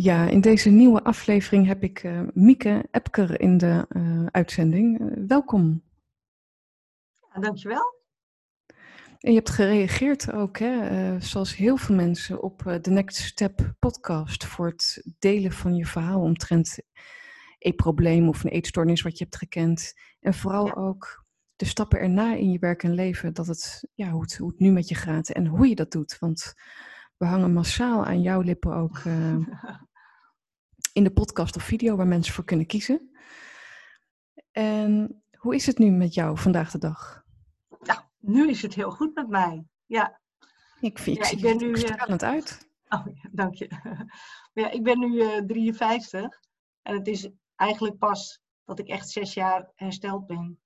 Ja, in deze nieuwe aflevering heb ik uh, Mieke Epker in de uh, uitzending. Uh, welkom. Ja, dankjewel. En je hebt gereageerd ook, hè, zoals heel veel mensen, op de Next Step podcast voor het delen van je verhaal omtrent een probleem of een eetstoornis wat je hebt gekend. En vooral ja. ook de stappen erna in je werk en leven, dat het, ja, hoe, het, hoe het nu met je gaat en hoe je dat doet. Want we hangen massaal aan jouw lippen ook in de podcast of video waar mensen voor kunnen kiezen. En hoe is het nu met jou vandaag de dag? Ja, nu is het heel goed met mij. Ja. Ik, vind, ja, ik ben nu stralend uit. Oh, ja, dank je. Ja, ik ben nu uh, eh, 53 en het is eigenlijk pas dat ik echt zes jaar hersteld ben.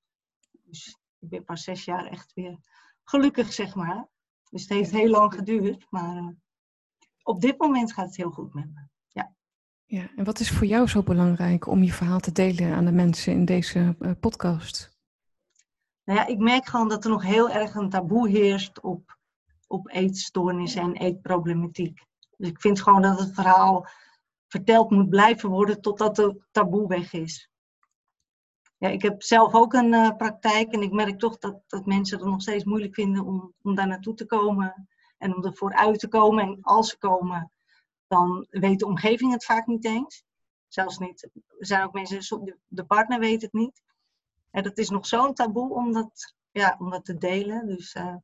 Dus ik ben pas zes jaar echt weer gelukkig, zeg maar. Dus het heeft heel lang geduurd, maar uh, op dit moment gaat het heel goed met me. Ja, en wat is voor jou zo belangrijk om je verhaal te delen aan de mensen in deze uh, podcast? Nou ja, ik merk gewoon dat er nog heel erg een taboe heerst op, op eetstoornissen en eetproblematiek. Dus ik vind gewoon dat het verhaal verteld moet blijven worden totdat het taboe weg is. Ja, ik heb zelf ook een uh, praktijk en ik merk toch dat, dat mensen het nog steeds moeilijk vinden om, om daar naartoe te komen en om ervoor uit te komen. En als ze komen, dan weet de omgeving het vaak niet eens. Zelfs niet, er zijn ook mensen, de partner weet het niet. En dat is nog zo'n taboe om dat, ja, om dat te delen. Dus uh,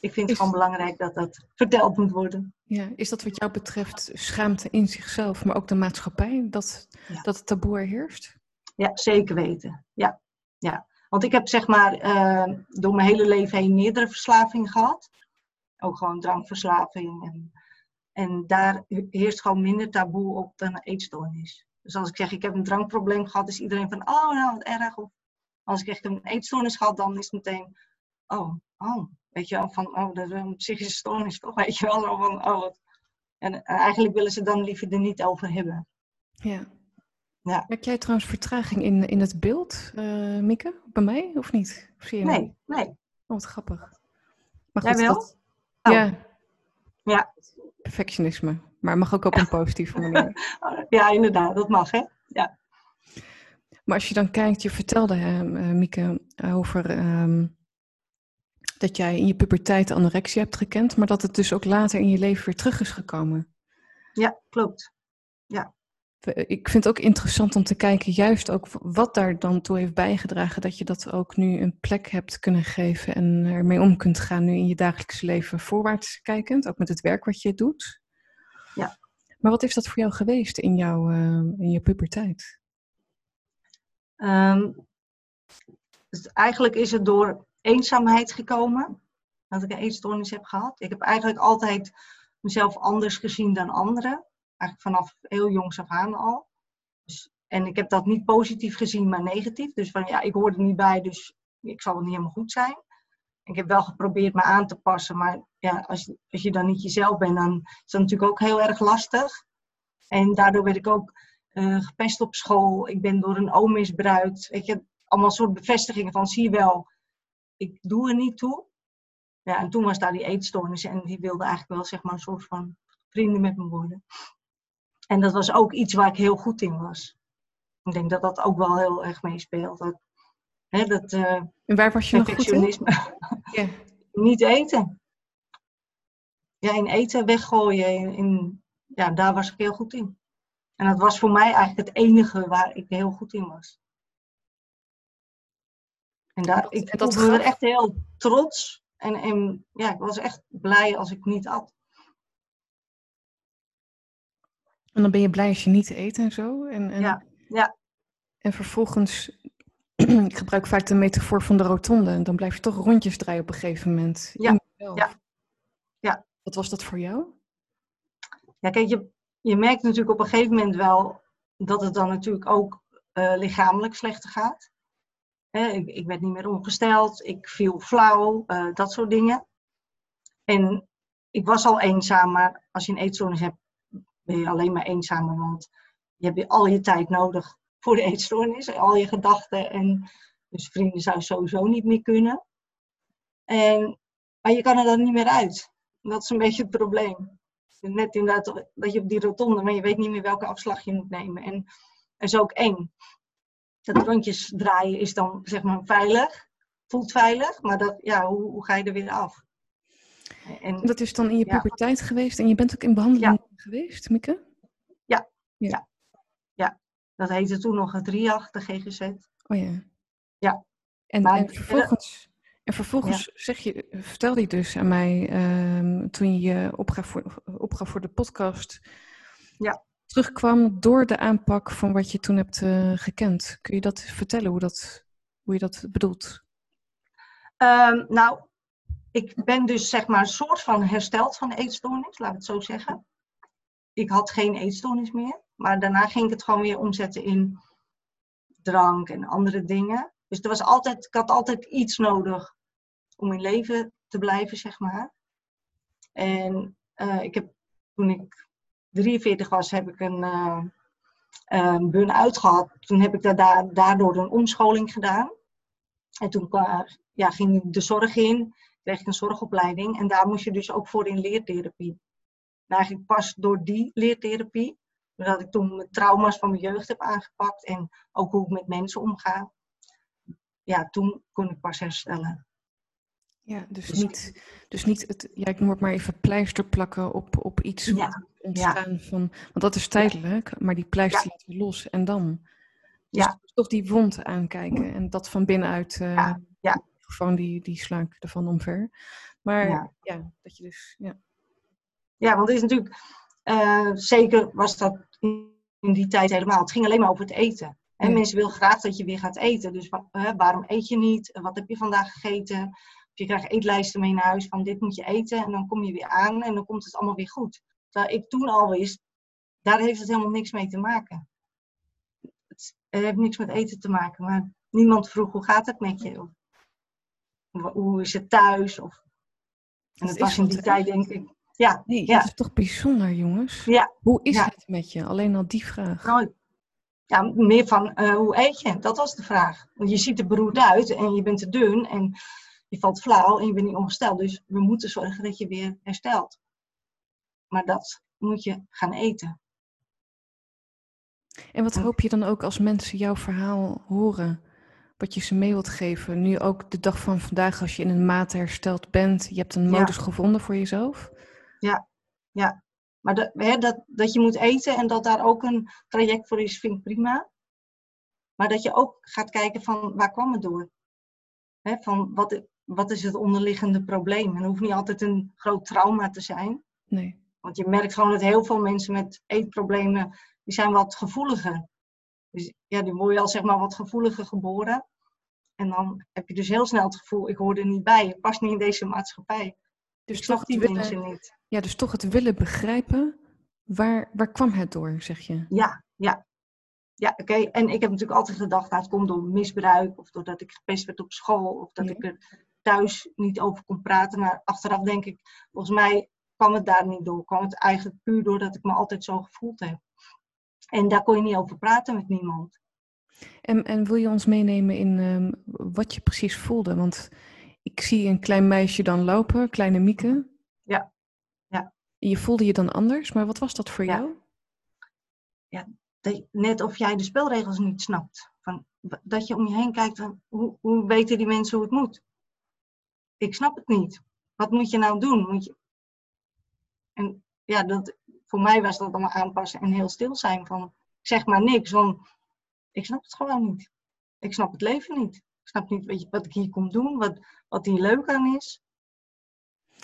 ik vind het gewoon belangrijk dat dat verteld moet worden. Ja, is dat wat jou betreft schaamte in zichzelf, maar ook de maatschappij, dat, dat het taboe er heerst? Ja, zeker weten. Ja, ja. Want ik heb zeg maar uh, door mijn hele leven heen meerdere verslavingen gehad. Ook gewoon drankverslaving en en daar heerst gewoon minder taboe op dan een eetstoornis. Dus als ik zeg, ik heb een drankprobleem gehad, is iedereen van, oh, nou, wat erg. Of als ik echt een eetstoornis gehad, dan is het meteen, oh, oh, weet je wel, van, oh, dat is een psychische stoornis, toch? Weet je wel, van, oh, wat. En eigenlijk willen ze dan liever er niet over hebben. Ja. ja. Heb jij trouwens vertraging in, in het beeld, uh, Mieke, bij mij, of niet? Of zie je nee, nee. Oh, wat grappig. Maar goed, Jij wel? Dat... Oh. Ja. Ja, perfectionisme. Maar mag ook op een positieve manier. Ja, inderdaad, dat mag, hè? Ja. Maar als je dan kijkt, je vertelde, hè, eh, Mieke, over um, dat jij in je puberteit anorexia hebt gekend, maar dat het dus ook later in je leven weer terug is gekomen. Ja, klopt. Ja ik vind het ook interessant om te kijken, juist ook wat daar dan toe heeft bijgedragen, dat je dat ook nu een plek hebt kunnen geven en ermee om kunt gaan nu in je dagelijks leven voorwaarts kijkend, ook met het werk wat je doet. Ja. Maar wat is dat voor jou geweest in, jouw, uh, in je puberteit? Um, dus eigenlijk is het door eenzaamheid gekomen dat ik een eetstoornis heb gehad. Ik heb eigenlijk altijd mezelf anders gezien dan anderen eigenlijk vanaf heel jongs af aan al. Dus, en ik heb dat niet positief gezien, maar negatief. Dus van ja, ik hoor er niet bij, dus ik zal het niet helemaal goed zijn. Ik heb wel geprobeerd me aan te passen, maar ja, als, als je dan niet jezelf bent, dan is dat natuurlijk ook heel erg lastig. En daardoor werd ik ook uh, gepest op school. Ik ben door een oom misbruikt. Weet je, allemaal soort bevestigingen van zie je wel, ik doe er niet toe. Ja, en toen was daar die eetstoornis en die wilde eigenlijk wel zeg maar een soort van vrienden met me worden. En dat was ook iets waar ik heel goed in was. Ik denk dat dat ook wel heel erg meespeelt. Dat, hè, dat, uh, en waar was je nog goed in? ja. Niet eten. Ja, in eten weggooien. In, ja, daar was ik heel goed in. En dat was voor mij eigenlijk het enige waar ik heel goed in was. En daar, ik dat voelde me echt heel trots. En, en ja, ik was echt blij als ik niet at. En dan ben je blij als je niet eet en zo. En, en, ja, ja. En vervolgens, ik gebruik vaak de metafoor van de rotonde. En dan blijf je toch rondjes draaien op een gegeven moment. Ja, ja. ja. Wat was dat voor jou? Ja, kijk, je, je merkt natuurlijk op een gegeven moment wel dat het dan natuurlijk ook uh, lichamelijk slechter gaat. ik, ik, werd niet meer ongesteld, ik viel flauw, uh, dat soort dingen. En ik was al eenzaam, maar als je een eetstoornis hebt, ben je alleen maar eenzamer, want je hebt al je tijd nodig voor de eetstoornis, al je gedachten. En dus vrienden zou sowieso niet meer kunnen. En, maar je kan er dan niet meer uit. Dat is een beetje het probleem. Net inderdaad dat je op die rotonde, maar je weet niet meer welke afslag je moet nemen. En dat is ook eng. Dat rondjes draaien is dan zeg maar veilig, voelt veilig, maar dat, ja, hoe, hoe ga je er weer af? En, dat is dan in je puberteit geweest en je bent ook in behandeling geweest, Mieke? Ja. ja. ja. ja. Dat heette toen nog het RIAG, de GGZ. Oh ja. Ja. En, en vervolgens, en vervolgens zeg je, vertelde je dus aan mij, um, toen je je opgaf voor, opgaf voor de podcast, ja. terugkwam door de aanpak van wat je toen hebt uh, gekend. Kun je dat vertellen, hoe, dat, hoe je dat bedoelt? Um, nou, ik ben dus zeg maar een soort van hersteld van eetstoornis, laat ik het zo zeggen. Ik had geen eetstoornis meer, maar daarna ging ik het gewoon weer omzetten in drank en andere dingen. Dus er was altijd, ik had altijd iets nodig om in leven te blijven, zeg maar. En uh, ik heb, toen ik 43 was, heb ik een uh, uh, burn-out gehad. Toen heb ik daar, daardoor een omscholing gedaan. En toen ja, ging ik de zorg in kreeg ik een zorgopleiding. En daar moest je dus ook voor in leertherapie. En eigenlijk pas door die leertherapie, doordat ik toen mijn trauma's van mijn jeugd heb aangepakt en ook hoe ik met mensen omga, ja, toen kon ik pas herstellen. Ja, dus, dus niet, dus niet het, ja, ik noem het maar even pleister plakken op, op iets ja, ontstaan van, want dat is tijdelijk, maar die pleister ja. laten los en dan. Dus ja. toch die wond aankijken en dat van binnenuit uh, ja, ja gewoon die, die sla ik ervan omver. Maar ja. dat je dus, ja. Ja, want het is natuurlijk, uh, zeker was dat in die tijd helemaal. Het ging alleen maar over het eten. En mensen willen graag dat je weer gaat eten. Dus uh, waarom eet je niet? Wat heb je vandaag gegeten? je krijgt eetlijsten mee naar huis van dit moet je eten. En dan kom je weer aan en dan komt het allemaal weer goed. Terwijl ik toen al wist, daar heeft het helemaal niks mee te maken. Het heeft niks met eten te maken. Maar niemand vroeg hoe gaat het met je? Hoe is het thuis? Of... En dat, was in die tijd, denk ik. Ja, nee, ja. dat is toch bijzonder, jongens. Ja. Hoe is het met je? Alleen al die vraag. Nou, ja, meer van uh, hoe eet je? Dat was de vraag. Want je ziet er beroerd uit en je bent te dun en je valt flauw en je bent niet ongesteld. Dus we moeten zorgen dat je weer herstelt. Maar dat moet je gaan eten. En wat hoop je dan ook als mensen jouw verhaal horen? Wat je ze mee wilt geven. Nu ook de dag van vandaag, als je in een mate hersteld bent, je hebt een modus gevonden voor jezelf. Ja, ja. Maar de, hè, dat, dat je moet eten en dat daar ook een traject voor is, vind ik prima. Maar dat je ook gaat kijken van waar kwam het door? Hè, van wat, wat is het onderliggende probleem? En het hoeft niet altijd een groot trauma te zijn. Nee. Want je merkt gewoon dat heel veel mensen met eetproblemen, die zijn wat gevoeliger. Dus ja, die word je al zeg maar wat gevoeliger geboren. En dan heb je dus heel snel het gevoel, ik hoor er niet bij. Ik pas niet in deze maatschappij. Dus toch die willen, mensen niet. Ja, dus toch het willen begrijpen. Waar, waar kwam het door, zeg je? Ja, ja. Ja, oké. En ik heb natuurlijk altijd gedacht, nou, het komt door misbruik. Of doordat ik gepest werd op school. Of dat ik er thuis niet over kon praten. Maar achteraf denk ik, volgens mij kwam het daar niet door. Kwam het eigenlijk puur doordat ik me altijd zo gevoeld heb. En daar kon je niet over praten met niemand. En, en wil je ons meenemen in um, wat je precies voelde? Want ik zie een klein meisje dan lopen, kleine Mieke. Ja, ja. Je voelde je dan anders, maar wat was dat voor jou? Ja, net of jij de spelregels niet snapt. Van, dat je om je heen kijkt, van, hoe, hoe weten die mensen hoe het moet? Ik snap het niet. Wat moet je nou doen? Moet je... En ja, dat, voor mij was dat allemaal aanpassen en heel stil zijn van zeg maar niks, want ik snap het gewoon niet. Ik snap het leven niet. Ik snap niet weet je, wat ik hier kom doen, wat, wat hier leuk aan is.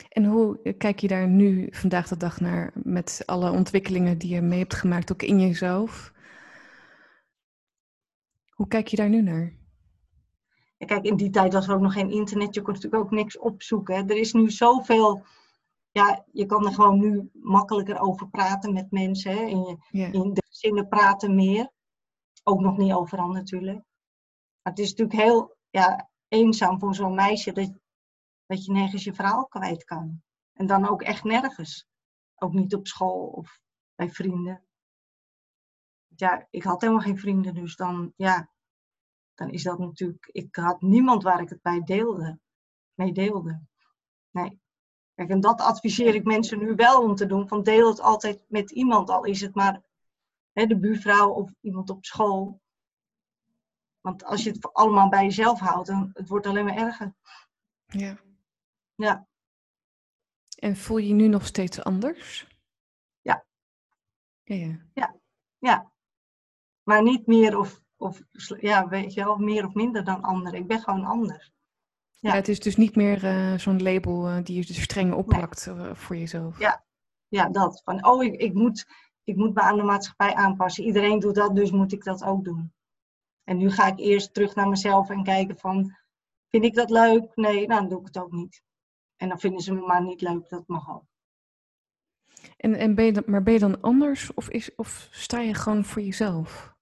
En hoe kijk je daar nu vandaag de dag naar met alle ontwikkelingen die je mee hebt gemaakt, ook in jezelf? Hoe kijk je daar nu naar? Ja, kijk, in die tijd was er ook nog geen internet. Je kon natuurlijk ook niks opzoeken. Er is nu zoveel ja, je kan er gewoon nu makkelijker over praten met mensen. Hè? In, je, in de gezinnen praten meer. Ook nog niet overal natuurlijk. Maar het is natuurlijk heel ja, eenzaam voor zo'n meisje dat, dat je nergens je verhaal kwijt kan. En dan ook echt nergens. Ook niet op school of bij vrienden. Ja, ik had helemaal geen vrienden, dus dan, ja, dan is dat natuurlijk. Ik had niemand waar ik het bij deelde, mee deelde. Nee. Kijk, en dat adviseer ik mensen nu wel om te doen. Van deel het altijd met iemand, al is het maar hè, de buurvrouw of iemand op school. Want als je het allemaal bij jezelf houdt, dan het wordt alleen maar erger. Ja. Ja. En voel je je nu nog steeds anders? Ja. Ja, ja. Ja, ja. Maar niet meer of, of ja, weet je wel, meer of minder dan anderen. Ik ben gewoon anders. Ja. Het is dus niet meer eh, zo'n label eh, die je dus streng opplakt eh, voor jezelf. Ja. Ja, dat. Van, oh, ik, ik, moet, ik moet me aan de maatschappij aanpassen. Iedereen doet dat, dus moet ik dat ook doen. En nu ga ik eerst terug naar mezelf en kijken van, vind ik dat leuk? Nee, nou, dan doe ik het ook niet. En dan vinden ze me maar niet leuk, dat mag ook. En, en ben je dan, maar ben je dan anders of, is, of sta je gewoon voor jezelf?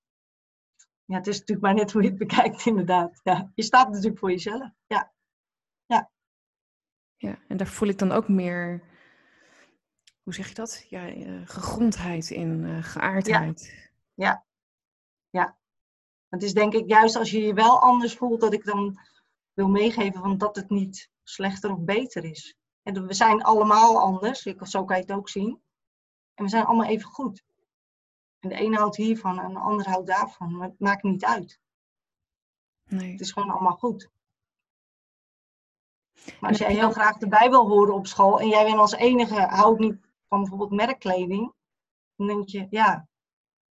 Ja, het is natuurlijk maar net hoe je het bekijkt, inderdaad. Ja, je staat natuurlijk voor jezelf. Ja, Ja, en daar voel ik dan ook meer, hoe zeg je dat? Ja, eh, gegrondheid in, eh, geaardheid. ja. Het is denk ik juist als je je wel anders voelt, dat ik dan wil meegeven van dat het niet slechter of beter is. En we zijn allemaal anders, ik- zo kan je het ook zien. En we zijn allemaal even goed. En de ene houdt hiervan en de ander houdt daarvan. Maar het maakt niet uit. Nee. Het is gewoon allemaal goed. Maar als jij heel graag de Bijbel hoorde op school en jij bent als enige houdt niet van bijvoorbeeld merkkleding, dan denk je, ja,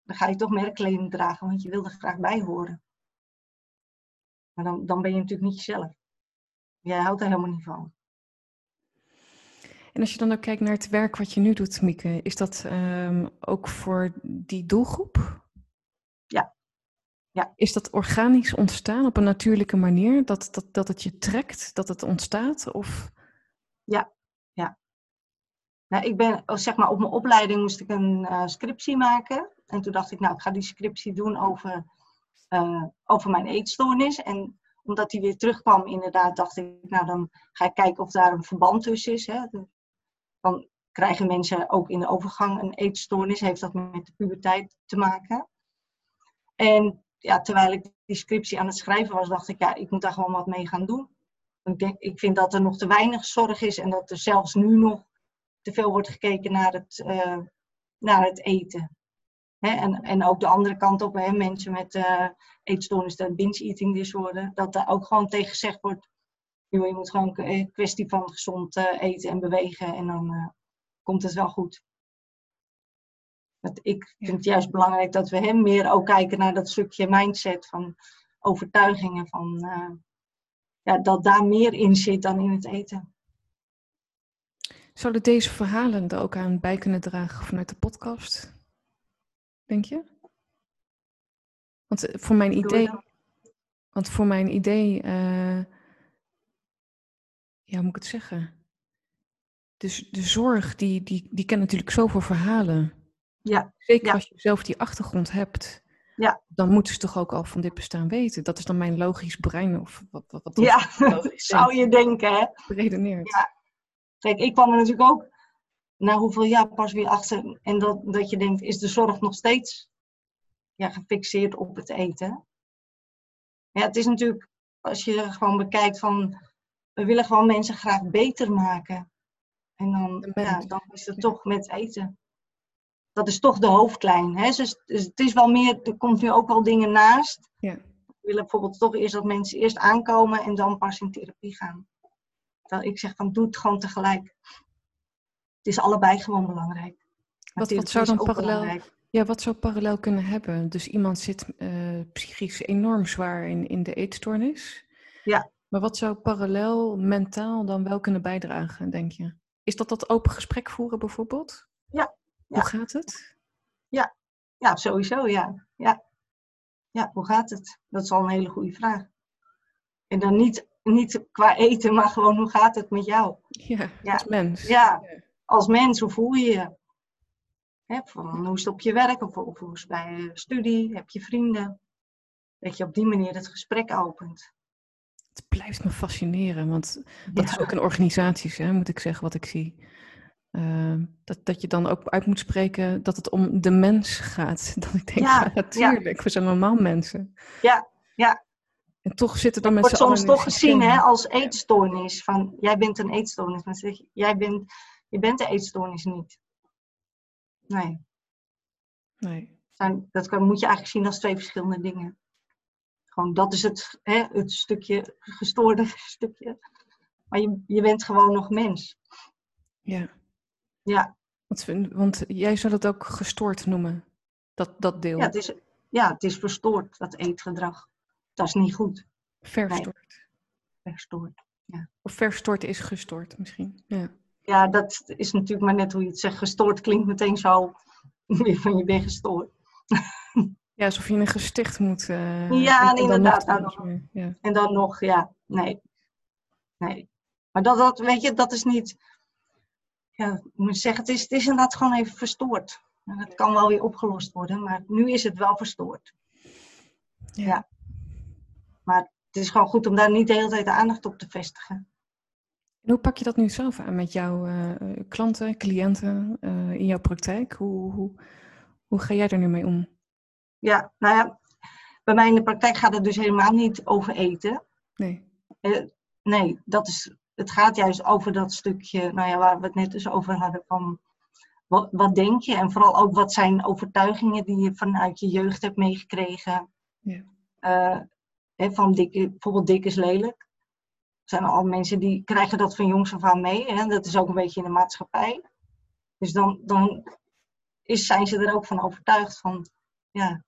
dan ga je toch merkkleding dragen, want je wil er graag bij horen. Maar dan, dan ben je natuurlijk niet jezelf. Jij houdt er helemaal niet van. En als je dan ook kijkt naar het werk wat je nu doet, Mieke, is dat ehm, ook voor die doelgroep? Ja. Ja. Is dat organisch ontstaan op een natuurlijke manier? Dat, dat, dat het je trekt, dat het ontstaat? Of... Nou, ik ben, oh, zeg maar, op mijn opleiding moest ik een eh, scriptie maken. En toen dacht ik, nou, ik ga die scriptie doen over, eh, over mijn eetstoornis. En omdat die weer terugkwam, inderdaad, dacht ik, nou, dan ga ik kijken of daar een verband tussen is. Hè. Dan krijgen mensen ook in de overgang een eetstoornis. Heeft dat met de puberteit te maken? En ja, terwijl ik die scriptie aan het schrijven was, dacht ik, ja, ik moet daar gewoon wat mee gaan doen. Ik, denk, ik vind dat er nog te weinig zorg is en dat er zelfs nu nog te veel wordt gekeken naar het, eh, naar het eten. Hè, en, en ook de andere kant op, hè, mensen met eh eetstoornis, de binge-eating disorder, dat daar ook gewoon tegen gezegd wordt, je moet gewoon een kwestie van gezond eh, eten en bewegen en dan eh, komt het wel goed. Dat ik vind het juist belangrijk dat we hem meer ook kijken naar dat stukje mindset van overtuigingen, van, eh, ja, dat daar meer in zit dan in het eten. Zouden deze verhalen er ook aan bij kunnen dragen vanuit de podcast? Denk je? Want eh, voor mijn idee, want voor mijn idee, eh, ja, hoe moet ik het zeggen? Dus de zorg, die, die, die kent natuurlijk zoveel verhalen. Ja, Zeker Ja. als je zelf die achtergrond hebt. Ja. Dan moeten ze toch ook al van dit bestaan weten. Dat is dan mijn logisch brein of wat, wat, wat ja zou je denken, hè? redeneert. Ja. Kijk, ik kwam er natuurlijk ook na hoeveel jaar pas weer achter. En dat, dat je denkt, is de zorg nog steeds ja, gefixeerd op het eten? Ja, het is natuurlijk, als je gewoon bekijkt van, we willen gewoon mensen graag beter maken. En dan, ja, dan is het toch met eten. Dat is toch de hoofdlijn. Hè? Dus, dus het is wel meer, er komt nu ook wel dingen naast. Ja. We willen bijvoorbeeld toch eerst dat mensen eerst aankomen en dan pas in therapie gaan. Terwijl ik zeg van doe het gewoon tegelijk. Het is allebei gewoon belangrijk. Wat- zou dan parallel- belangrijk. Ja, wat zou parallel kunnen hebben? Dus iemand zit eh, psychisch enorm zwaar in, in de eetstoornis. Ja. Maar wat zou parallel mentaal dan wel kunnen bijdragen, denk je? Is dat dat open gesprek voeren bijvoorbeeld? Ja, ja. Hoe gaat het? Ja, sowieso, ja. ja. Ja, hoe gaat het? Dat is al een hele goede vraag. En dan niet, niet qua eten, maar gewoon hoe gaat het met jou? Ja, Ja. als mens. Ja, als mens, hoe voel je je? Van, hoe is het op je werk of, of hoe is het bij je studie? Heb je vrienden? Dat je op die manier het gesprek opent. Het blijft me fascineren, want dat is Ja. ook in organisaties, hè, moet ik zeggen, wat ik zie. Ehm, dat, dat je dan ook uit moet spreken dat het om de mens gaat. Dat ik denk, Ja, ja, natuurlijk, we zijn allemaal mensen. Ja, ja. En toch zitten dan Het mensen wordt soms toch gezien hè, als eetstoornis. Van, jij bent een eetstoornis. Dan zeg jij bent, je bent de eetstoornis niet. Nee. Nee. Dat kan, moet je eigenlijk zien als twee verschillende dingen. Gewoon, dat is het, hè, het stukje gestoorde stukje. Maar je, je bent gewoon nog mens. Ja. Ja, Want, want jij zou dat ook gestoord noemen, dat, dat deel. ja, het, is, ja het is verstoord, dat eetgedrag. Dat is niet goed. Verstoord. Verstoord. Of verstoord is gestoord misschien. Ja. Ja, dat is natuurlijk maar net hoe je het zegt. Gestoord klinkt meteen zo weer van je bent gestoord. ja, alsof je in een gesticht moet. eh, Ja, en- dan inderdaad, nog. Ja. En dan nog, ja, nee. Nee. Maar dat, dat weet je, dat is niet. Ja, ik moet zeggen, het is, het is inderdaad gewoon even verstoord. En dat kan wel weer opgelost worden, maar nu is het wel verstoord. Ja. Ja. Maar het is gewoon goed om daar niet de hele tijd de aandacht op te vestigen. En hoe pak je dat nu zelf aan met jouw eh, klanten, cliënten eh, in jouw praktijk? Hoe, hoe, hoe ga jij er nu mee om? Ja, nou ja, bij mij in de praktijk gaat het dus helemaal niet over eten. Nee. Eh, nee, dat is, het gaat juist over dat stukje, nou ja, waar we het net dus over hadden van wat, wat denk je? En vooral ook wat zijn overtuigingen die je vanuit je jeugd hebt meegekregen. Ja. Eh, hè, van dik, bijvoorbeeld dik is lelijk. Er zijn al mensen die krijgen dat van jongs af aan mee. Hè? Dat is ook een beetje in de maatschappij. Dus dan, dan is, zijn ze er ook van overtuigd van, ja,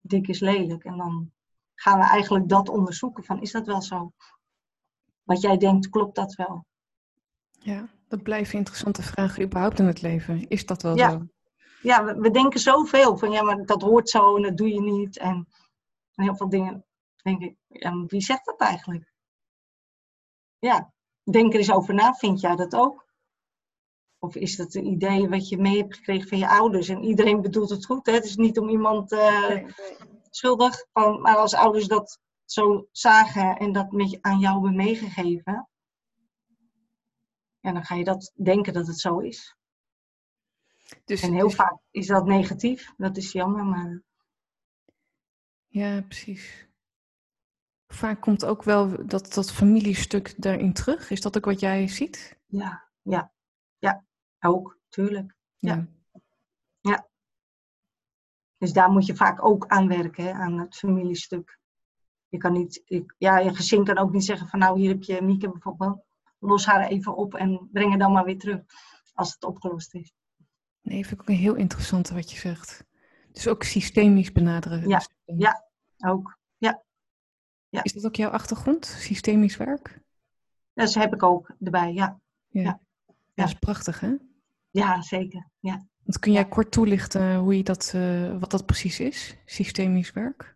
dik is lelijk. En dan gaan we eigenlijk dat onderzoeken van, is dat wel zo? Wat jij denkt, klopt dat wel? Ja, dat blijven interessante vragen überhaupt in het leven. Is dat wel Ja. zo? Ja, we, we denken zoveel van, ja, maar dat hoort zo en dat doe je niet. En, heel veel dingen denk ik, ja, wie zegt dat eigenlijk? Ja, denk er eens over na, vind jij dat ook? Of is dat een idee wat je mee hebt gekregen van je ouders? En iedereen bedoelt het goed, hè? Het is niet om iemand eh, schuldig, maar als ouders dat zo zagen en dat met, aan jou hebben meegegeven, ja, dan ga je dat denken dat het zo is. Dus, En heel dus- vaak is dat negatief, dat is jammer, maar Ja, precies. Vaak komt ook wel dat, dat familiestuk daarin terug. Is dat ook wat jij ziet? ja, ja, ja, ook, tuurlijk. Ja. Dus daar moet je vaak ook aan werken, hè, aan het familiestuk. Je kan niet, ik, ja, je gezin kan ook niet zeggen van nou hier heb je Mieke bijvoorbeeld, los haar even op en breng haar dan maar weer terug als het opgelost is. Nee, vind ik ook een heel interessante wat je zegt. Dus ook systemisch benaderen. Ja, Dus, eh, ja. Ook, ja. Is dat ook jouw achtergrond, systemisch werk? dat heb ik ook erbij, ja. Ja, Ja. dat is prachtig hè? Ja, zeker. Ja. Want kun jij kort toelichten hoe je dat, eh, wat dat precies is, systemisch werk?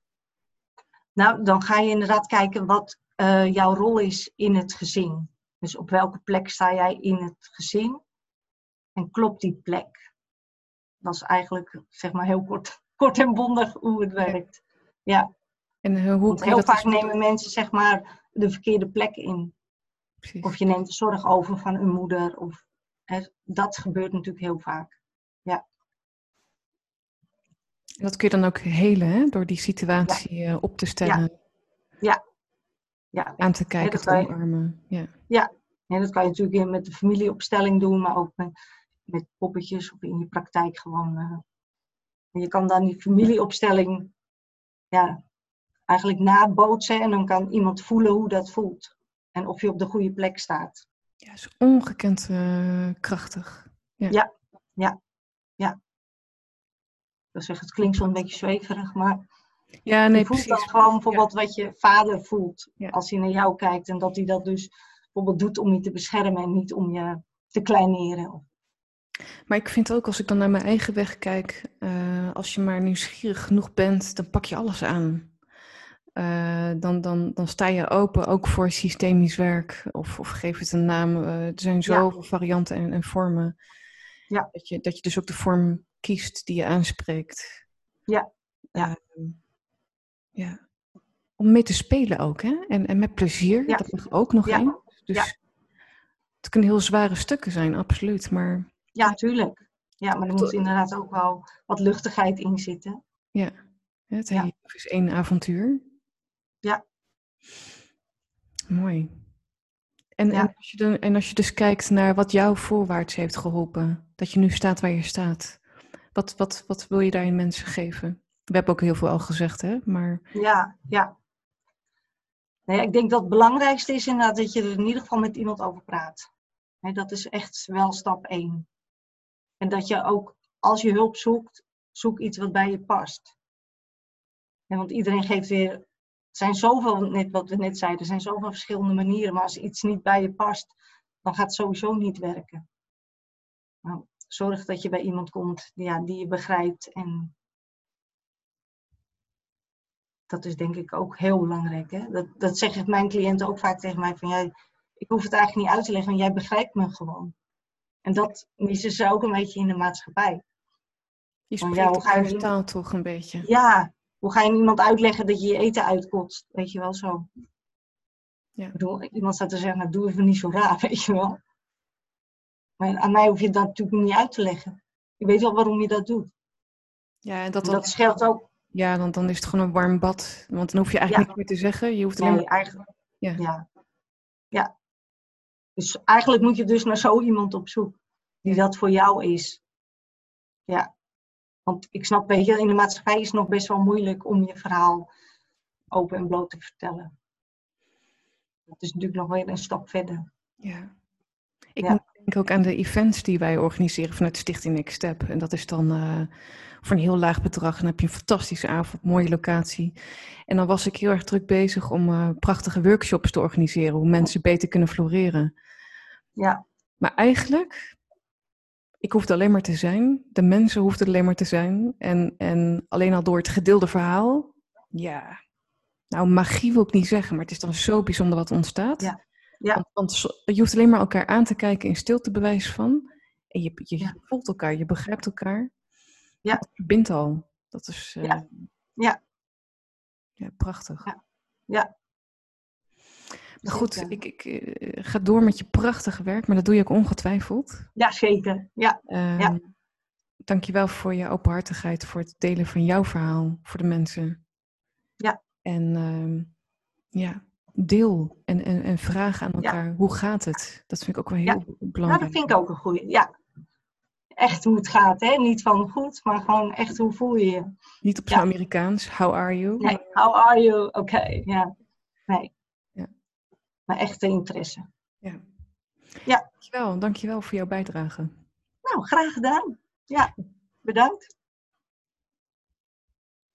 Nou, dan ga je inderdaad kijken wat eh, jouw rol is in het gezin. Dus op welke plek sta jij in het gezin? En klopt die plek? Dat is eigenlijk, zeg maar, heel kort, kort en bondig hoe het werkt. Ja, En eh, hoe want heel dat vaak nemen mensen, zeg maar, de verkeerde plek in. Precies. Of je neemt de zorg over van een moeder. Of, hè, dat gebeurt natuurlijk heel vaak. En dat kun je dan ook helen, hè? door die situatie eh, op te stellen, Ja, aan te kijken, te omarmen. Ja. En dat kan je natuurlijk met de familieopstelling doen, maar ook met, met poppetjes of in je praktijk gewoon. eh. Je kan dan die familieopstelling ja, eigenlijk nabootsen en dan kan iemand voelen hoe dat voelt. En of je op de goede plek staat. ja, is ongekend eh, krachtig. Dat zeg, het klinkt zo'n beetje zweverig, maar Ja, nee, je voelt dan precies. gewoon bijvoorbeeld wat je vader voelt Ja. als hij naar jou kijkt. En dat hij dat dus bijvoorbeeld doet om je te beschermen en niet om je te kleineren. Maar ik vind ook, als ik dan naar mijn eigen weg kijk, eh, als je maar nieuwsgierig genoeg bent, dan pak je alles aan. Eh, dan, dan, dan sta je open ook voor systemisch werk, of, of geef het een naam. Eh, er zijn zoveel varianten en, en vormen. Ja. Dat, je, dat je dus ook de vorm kiest die je aanspreekt. Ja. Ja. Ehm, ja. Om mee te spelen ook, hè? En, en met plezier, Ja. dat mag ook nog Ja. Dus Ja. het kunnen heel zware stukken zijn, absoluut. Maar Ja, tuurlijk. Ja, maar er moet inderdaad ook wel wat luchtigheid in zitten. het Ja. heeft is één avontuur. Mooi. En, Ja. en, als je dan, en als je dus kijkt naar wat jou voorwaarts heeft geholpen, dat je nu staat waar je staat, wat, wat, wat wil je daarin mensen geven? We hebben ook heel veel al gezegd, hè? Maar Ja, ja. Ik denk dat het belangrijkste is inderdaad dat je er in ieder geval met iemand over praat. Dat is echt wel stap één. En dat je ook, als je hulp zoekt, zoek iets wat bij je past. Want iedereen geeft weer, er zijn zoveel, net wat we net zeiden, er zijn zoveel verschillende manieren. Maar als iets niet bij je past, dan gaat het sowieso niet werken. Nou, zorg dat je bij iemand komt ja, die je begrijpt en dat is denk ik ook heel belangrijk. Hè? Dat, dat zeggen mijn cliënten ook vaak tegen mij: van jij, ik hoef het eigenlijk niet uit te leggen, want jij begrijpt me gewoon. En dat missen ze ook een beetje in de maatschappij. je spreekt ja, hoe ga je taal toch een beetje. Ja, hoe ga je iemand uitleggen dat je je eten uitkotst? Weet je wel zo. Ja. Ik bedoel, iemand staat te zeggen: nou, doe even niet zo raar, weet je wel. Maar aan mij hoef je dat natuurlijk niet uit te leggen. Je weet wel waarom je dat doet. Ja, en dat, En dan, dat scheelt ook. ja dan, dan is het gewoon een warm bad. Want dan hoef je eigenlijk Ja. niks meer te zeggen. Je hoeft alleen Nee, eigenlijk. Ja. Ja. ja. Dus eigenlijk moet je dus naar zo iemand op zoek die dat voor jou is. Ja. Want ik snap, weet je, in de maatschappij is het nog best wel moeilijk om je verhaal open en bloot te vertellen. Dat is natuurlijk nog weer een stap verder. Ja. Ik Ja. moet denken ook aan de events die wij organiseren vanuit Stichting Next Step. En dat is dan eh, voor een heel laag bedrag. En dan heb je een fantastische avond, mooie locatie. En dan was ik heel erg druk bezig om eh, prachtige workshops te organiseren. Hoe mensen beter kunnen floreren. Ja, Maar eigenlijk, ik hoefde alleen maar te zijn. De mensen hoefden alleen maar te zijn. En, en alleen al door het gedeelde verhaal. Ja, nou magie wil ik niet zeggen. Maar het is dan zo bijzonder wat ontstaat. Ja. Ja. Want, je hoeft alleen maar elkaar aan te kijken in stilte bewijs van. En je, je, Ja. voelt elkaar, je begrijpt elkaar. Ja. Dat verbindt al. Dat is eh, Ja. Ja. ja, prachtig. Ja. Ja. Maar goed, ik, ik eh, ga door met je prachtige werk, maar dat doe je ook ongetwijfeld. ja zeker. Ja, Ehm Dankjewel voor je openhartigheid, voor het delen van jouw verhaal voor de mensen. Ja. En ehm, ja, deel en, en, en vraag aan elkaar, hoe gaat het? Dat vind ik ook wel heel Ja. nou, belangrijk. dat vind ik ook een goede. Ja. Echt hoe het gaat, hè? Niet van goed, maar gewoon echt hoe voel je je. Niet op Ja. zijn Amerikaans, how are you? Nee, how are you? Oké, ja. Nee. Ja. Maar echte interesse. Ja. Ja. Dankjewel, dankjewel voor jouw bijdrage. Nou, graag gedaan. Ja, bedankt.